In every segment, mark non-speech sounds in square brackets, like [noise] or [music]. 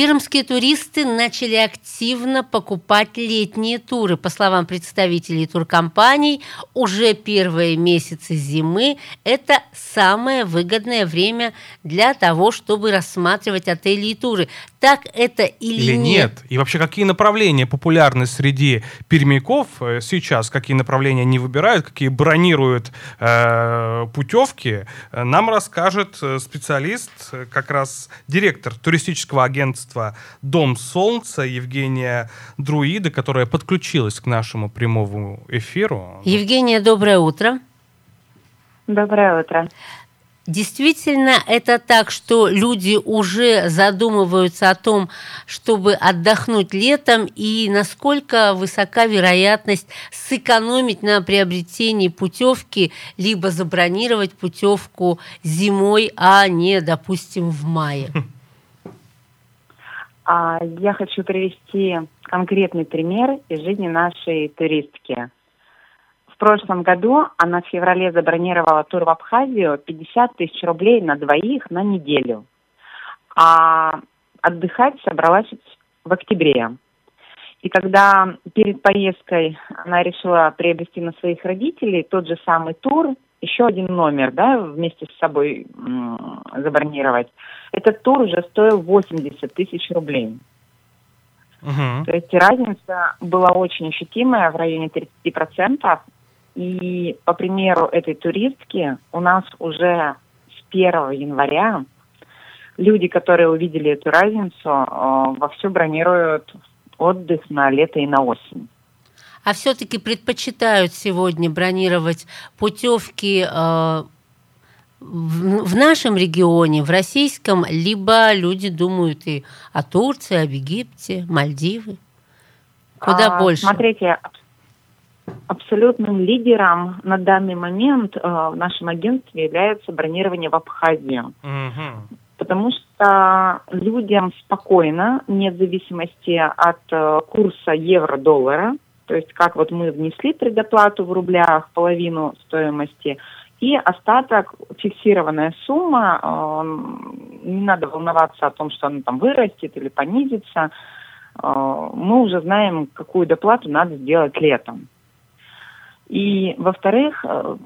Пермские туристы начали активно покупать летние туры. По словам представителей туркомпаний, уже первые месяцы зимы – это самое выгодное время для того, чтобы рассматривать отели и туры. Так это или, или нет? нет? И вообще, какие направления популярны среди пермяков э, сейчас? Какие направления они выбирают? Какие бронируют э, путевки? Нам расскажет э, специалист, э, как раз директор туристического агентства «Дом Солнца» Евгения Друида, которая подключилась к нашему прямому эфиру. Евгения, доброе утро. Доброе утро. Действительно, это так, что люди уже задумываются о том, чтобы отдохнуть летом, и насколько высока вероятность сэкономить на приобретении путевки, либо забронировать путевку зимой, а не, допустим, в мае. А, я хочу привести конкретный пример из жизни нашей туристки прошлом году она в феврале забронировала тур в Абхазию 50 тысяч рублей на двоих на неделю. А отдыхать собралась в октябре. И когда перед поездкой она решила приобрести на своих родителей тот же самый тур, еще один номер, да, вместе с собой м- забронировать, этот тур уже стоил 80 тысяч рублей. Uh-huh. То есть разница была очень ощутимая в районе 30%. И по примеру этой туристки у нас уже с 1 января люди, которые увидели эту разницу, э, вовсю бронируют отдых на лето и на осень. А все-таки предпочитают сегодня бронировать путевки э, в, в нашем регионе, в российском, либо люди думают и о Турции, об Египте, Мальдивы? Куда а, больше? Смотрите, Абсолютным лидером на данный момент э, в нашем агентстве является бронирование в Абхазию. Угу. Потому что людям спокойно, вне зависимости от э, курса евро-доллара, то есть как вот мы внесли предоплату в рублях, половину стоимости, и остаток, фиксированная сумма, э, не надо волноваться о том, что она там вырастет или понизится, э, мы уже знаем, какую доплату надо сделать летом. И, во-вторых, э,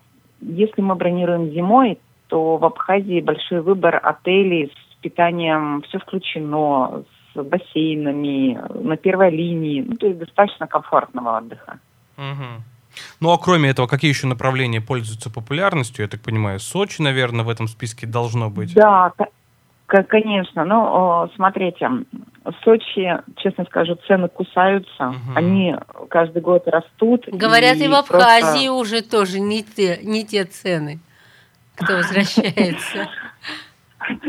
если мы бронируем зимой, то в Абхазии большой выбор отелей с питанием, все включено, с бассейнами, на первой линии, ну, то есть достаточно комфортного отдыха. Угу. Ну а кроме этого, какие еще направления пользуются популярностью? Я так понимаю, Сочи, наверное, в этом списке должно быть. Да, Конечно, ну, смотрите, в Сочи, честно скажу, цены кусаются, угу. они каждый год растут. Говорят, и, и в Абхазии просто... уже тоже не те, не те цены, кто возвращается.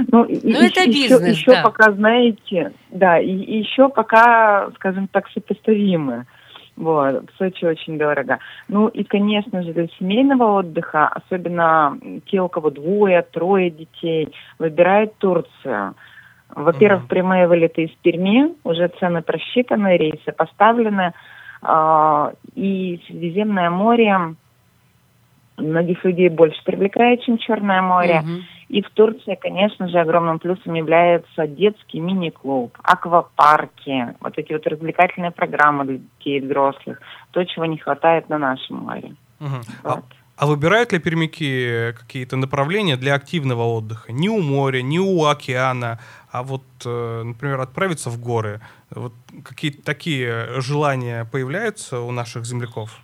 Ну, ну это бизнес, Еще пока, знаете, да, и еще пока, скажем так, сопоставимы. Вот, в Сочи очень дорого. Ну и, конечно же, для семейного отдыха, особенно те, у кого двое, трое детей, выбирают Турцию. Во-первых, mm-hmm. прямые вылеты из Перми, уже цены просчитаны, рейсы поставлены. Э, и Средиземное море многих людей больше привлекает, чем Черное море. И в Турции, конечно же, огромным плюсом является детский мини-клуб, аквапарки, вот эти вот развлекательные программы для детей и взрослых, то, чего не хватает на нашем море. Угу. Вот. А, а выбирают ли пермяки какие-то направления для активного отдыха? Не у моря, не у океана, а вот, э, например, отправиться в горы. Вот какие-то такие желания появляются у наших земляков?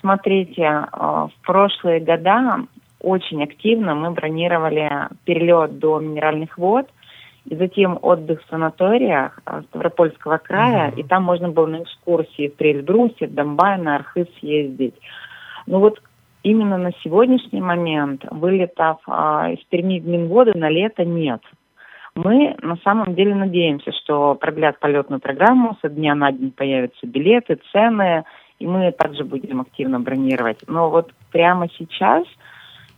Смотрите, э, в прошлые года очень активно мы бронировали перелет до минеральных вод, и затем отдых в санаториях э, Ставропольского края, mm-hmm. и там можно было на экскурсии в Трельбрусе, в Донбай, на Архыз съездить. Ну вот именно на сегодняшний момент вылетов а, из Перми в Минводы на лето нет. Мы на самом деле надеемся, что продлят полетную программу, со дня на день появятся билеты, цены, и мы также будем активно бронировать. Но вот прямо сейчас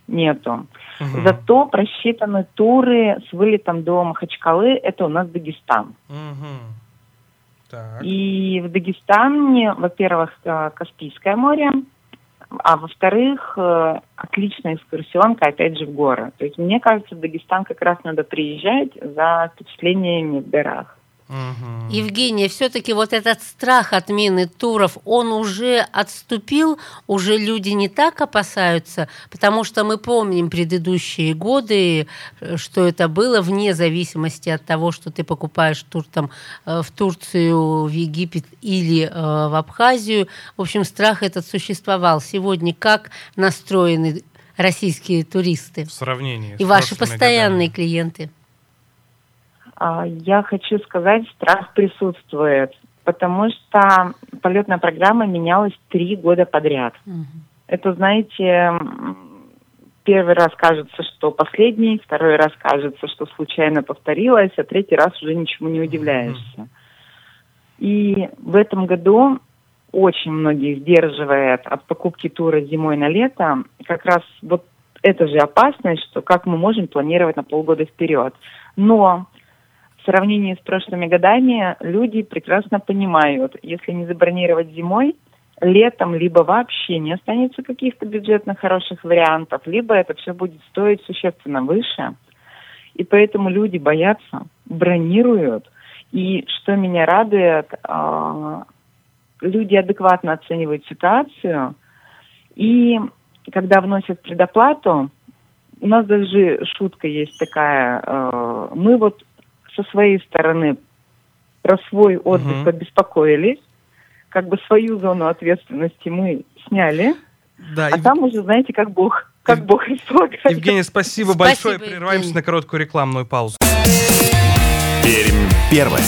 нету. Угу. Зато просчитаны туры с вылетом до Махачкалы, это у нас Дагестан. Угу. Так. И в Дагестане, во-первых, э, Каспийское море, а во-вторых, э, отличная экскурсионка, опять же, в горы. То есть, мне кажется, в Дагестан как раз надо приезжать за впечатлениями в горах. Угу. Евгения, все-таки вот этот страх отмены туров, он уже отступил, уже люди не так опасаются, потому что мы помним предыдущие годы, э, что это было вне зависимости от того, что ты покупаешь тур там э, в Турцию, в Египет или э, в Абхазию. В общем, страх этот существовал. Сегодня как настроены российские туристы? В сравнении. И ваши постоянные годами. клиенты? А, я хочу сказать, страх присутствует, потому что полетная программа менялась три года подряд. Угу. Это, знаете, первый раз кажется, что последний, второй раз кажется, что случайно повторилось, а третий раз уже ничему не удивляешься. И в этом году очень многие сдерживает от покупки тура зимой на лето как раз вот это же опасность, что как мы можем планировать на полгода вперед. Но в сравнении с прошлыми годами люди прекрасно понимают, если не забронировать зимой, летом либо вообще не останется каких-то бюджетных хороших вариантов, либо это все будет стоить существенно выше. И поэтому люди боятся, бронируют. И что меня радует, а, люди адекватно оценивают ситуацию. И когда вносят предоплату, у нас даже шутка есть такая, а, мы вот со своей стороны про свой отдых угу. побеспокоились, как бы свою зону ответственности мы сняли, да, а и... там уже, знаете, как Бог, как Ев... Бог располагает. Евгений, спасибо, спасибо большое. Прерываемся Евгений. на короткую рекламную паузу. Пермь первое.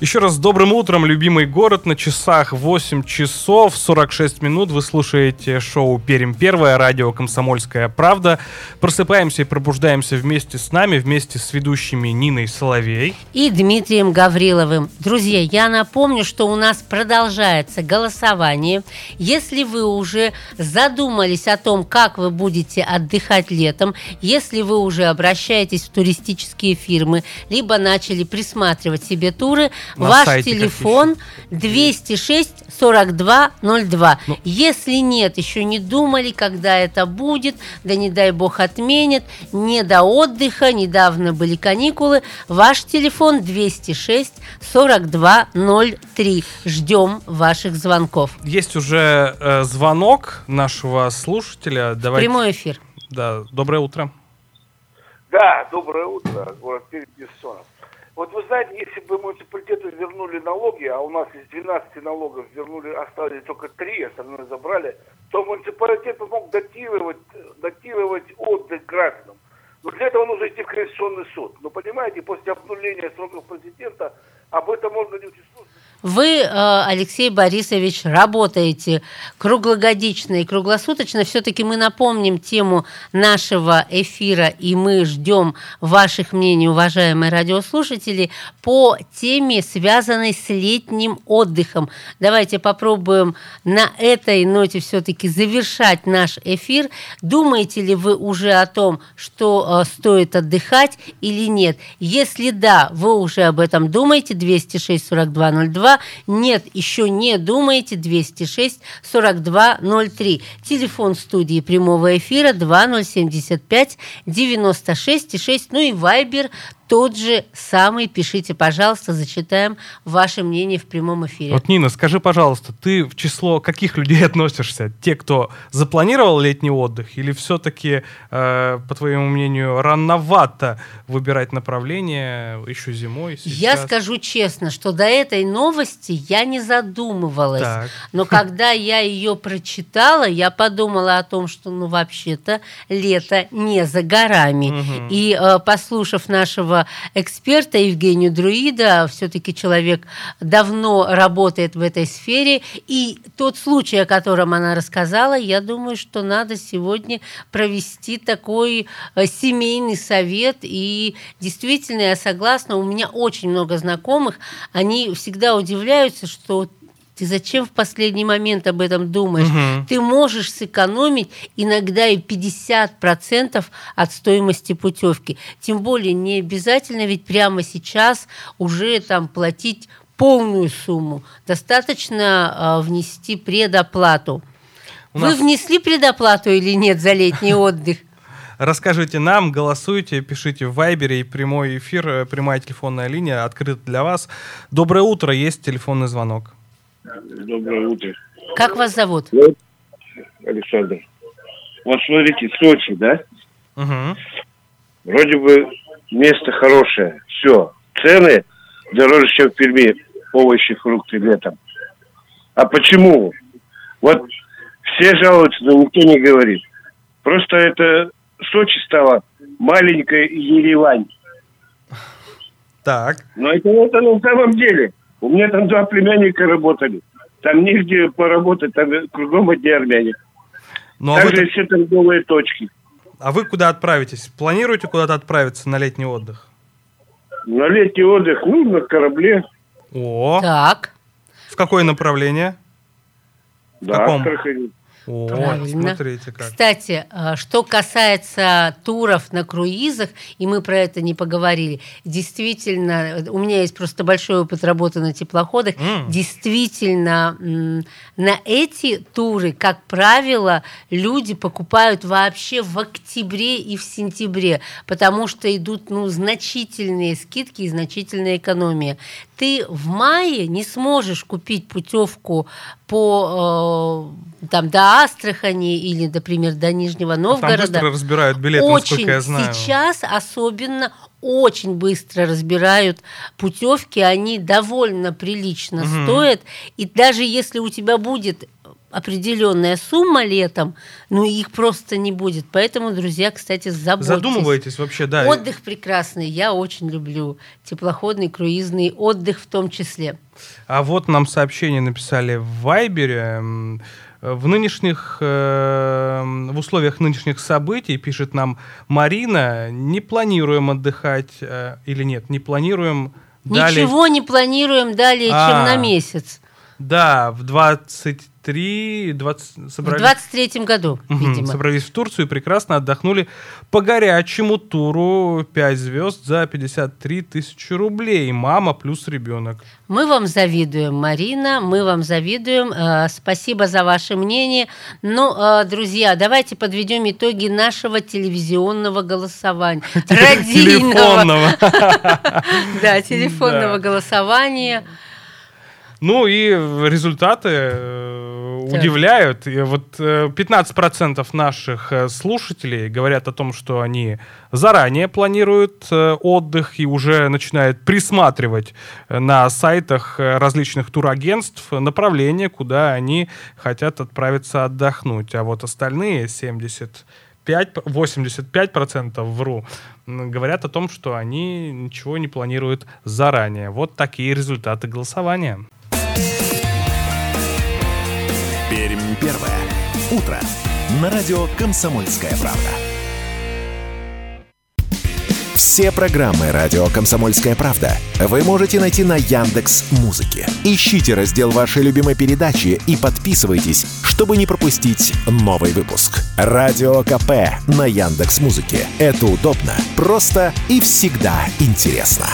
Еще раз добрым утром, любимый город. На часах 8 часов 46 минут. Вы слушаете шоу «Перим первое», радио «Комсомольская правда». Просыпаемся и пробуждаемся вместе с нами, вместе с ведущими Ниной Соловей. И Дмитрием Гавриловым. Друзья, я напомню, что у нас продолжается голосование. Если вы уже задумались о том, как вы будете отдыхать летом, если вы уже обращаетесь в туристические фирмы, либо начали присматривать себе туры – на Ваш телефон 206 42 02. Ну. Если нет, еще не думали, когда это будет, да не дай бог отменят, не до отдыха, недавно были каникулы, ваш телефон 206 42 03. Ждем ваших звонков. Есть уже э, звонок нашего слушателя. Давайте... Прямой эфир. Да, доброе утро. Да, доброе утро, город Пермь, Бессонов. Вот вы знаете, если бы муниципалитету вернули налоги, а у нас из 12 налогов вернули, остались только 3, остальное забрали, то муниципалитет мог датировать, датировать отдых гражданам. Но для этого нужно идти в Конституционный суд. Но понимаете, после обнуления сроков президента об этом можно не сложно вы, э, Алексей Борисович, работаете круглогодично и круглосуточно. Все-таки мы напомним тему нашего эфира, и мы ждем ваших мнений, уважаемые радиослушатели, по теме, связанной с летним отдыхом. Давайте попробуем на этой ноте все-таки завершать наш эфир. Думаете ли вы уже о том, что э, стоит отдыхать или нет? Если да, вы уже об этом думаете, 206 42 02, 42. Нет, еще не думайте. 206 42 03. Телефон студии прямого эфира 2075 96 6. Ну и Вайбер тот же самый. Пишите, пожалуйста, зачитаем ваше мнение в прямом эфире. Вот, Нина, скажи, пожалуйста, ты в число каких людей [laughs] относишься? Те, кто запланировал летний отдых, или все-таки, э, по твоему мнению, рановато выбирать направление еще зимой? Сейчас? Я скажу честно, что до этой новости я не задумывалась. Так. Но когда я ее прочитала, я подумала о том, что, ну, вообще-то, лето не за горами. Угу. И, э, послушав нашего эксперта Евгению Друида. Все-таки человек давно работает в этой сфере. И тот случай, о котором она рассказала, я думаю, что надо сегодня провести такой э, семейный совет. И действительно, я согласна, у меня очень много знакомых, они всегда удивляются, что ты зачем в последний момент об этом думаешь? Угу. Ты можешь сэкономить иногда и 50% от стоимости путевки. Тем более не обязательно ведь прямо сейчас уже там платить полную сумму. Достаточно э, внести предоплату. У Вы нас... внесли предоплату или нет за летний [laughs] отдых? Расскажите нам, голосуйте, пишите в Вайбере и прямой эфир, э, прямая телефонная линия открыта для вас. Доброе утро, есть телефонный звонок. Доброе утро. Как вас зовут? Александр. Вот смотрите, Сочи, да? Угу. Вроде бы место хорошее. Все. Цены дороже, чем в Перми. Овощи, фрукты летом. А почему? Вот все жалуются, но никто не говорит. Просто это Сочи стало маленькая Еревань. Так. Но это, это на самом деле. У меня там два племянника работали. Там нигде поработать, там кругом одни армяне. Ну, а Также вы... все торговые точки. А вы куда отправитесь? Планируете куда-то отправиться на летний отдых? На летний отдых, ну, на корабле. О. Так. В какое направление? Да, в каком? Астрахани. О, Правильно. Смотрите как. Кстати, э, что касается туров на круизах, и мы про это не поговорили, действительно, у меня есть просто большой опыт работы на теплоходах, mm. действительно, на эти туры, как правило, люди покупают вообще в октябре и в сентябре, потому что идут ну, значительные скидки и значительная экономия. Ты в мае не сможешь купить путевку по э, там до Астрахани или, например, до Нижнего Новгорода. Там быстро разбирают билеты, очень, насколько я знаю. Сейчас особенно очень быстро разбирают путевки, они довольно прилично угу. стоят. И даже если у тебя будет определенная сумма летом, ну их просто не будет. Поэтому, друзья, кстати, заботьтесь. Задумывайтесь вообще, да. Отдых прекрасный, я очень люблю. Теплоходный, круизный отдых в том числе. А вот нам сообщение написали в Вайбере. В нынешних, э, в условиях нынешних событий, пишет нам Марина, не планируем отдыхать э, или нет, не планируем далее... Ничего не планируем далее, а, чем на месяц. Да, в 20 23, 20, собрались... В 23 году, видимо. Собрались в Турцию и прекрасно отдохнули по горячему туру 5 звезд за 53 тысячи рублей. Мама плюс ребенок. Мы вам завидуем, Марина, мы вам завидуем. Э, спасибо за ваше мнение. Ну, э, друзья, давайте подведем итоги нашего телевизионного голосования. [laughs] [laughs] Телефонного. Да, телефонного голосования. Ну и результаты э, удивляют. И вот 15% э, наших э, слушателей говорят о том, что они заранее планируют отдых и уже начинают присматривать на сайтах различных турагентств направления, куда они хотят отправиться отдохнуть. А вот остальные 70 5, 85% вру, говорят о том, что они ничего не планируют заранее. Вот такие результаты голосования. Пермь первое. Утро. На радио «Комсомольская правда». Все программы «Радио Комсомольская правда» вы можете найти на Яндекс Музыке. Ищите раздел вашей любимой передачи и подписывайтесь, чтобы не пропустить новый выпуск. Радио КП на Яндекс Музыке. Это удобно, просто и всегда интересно.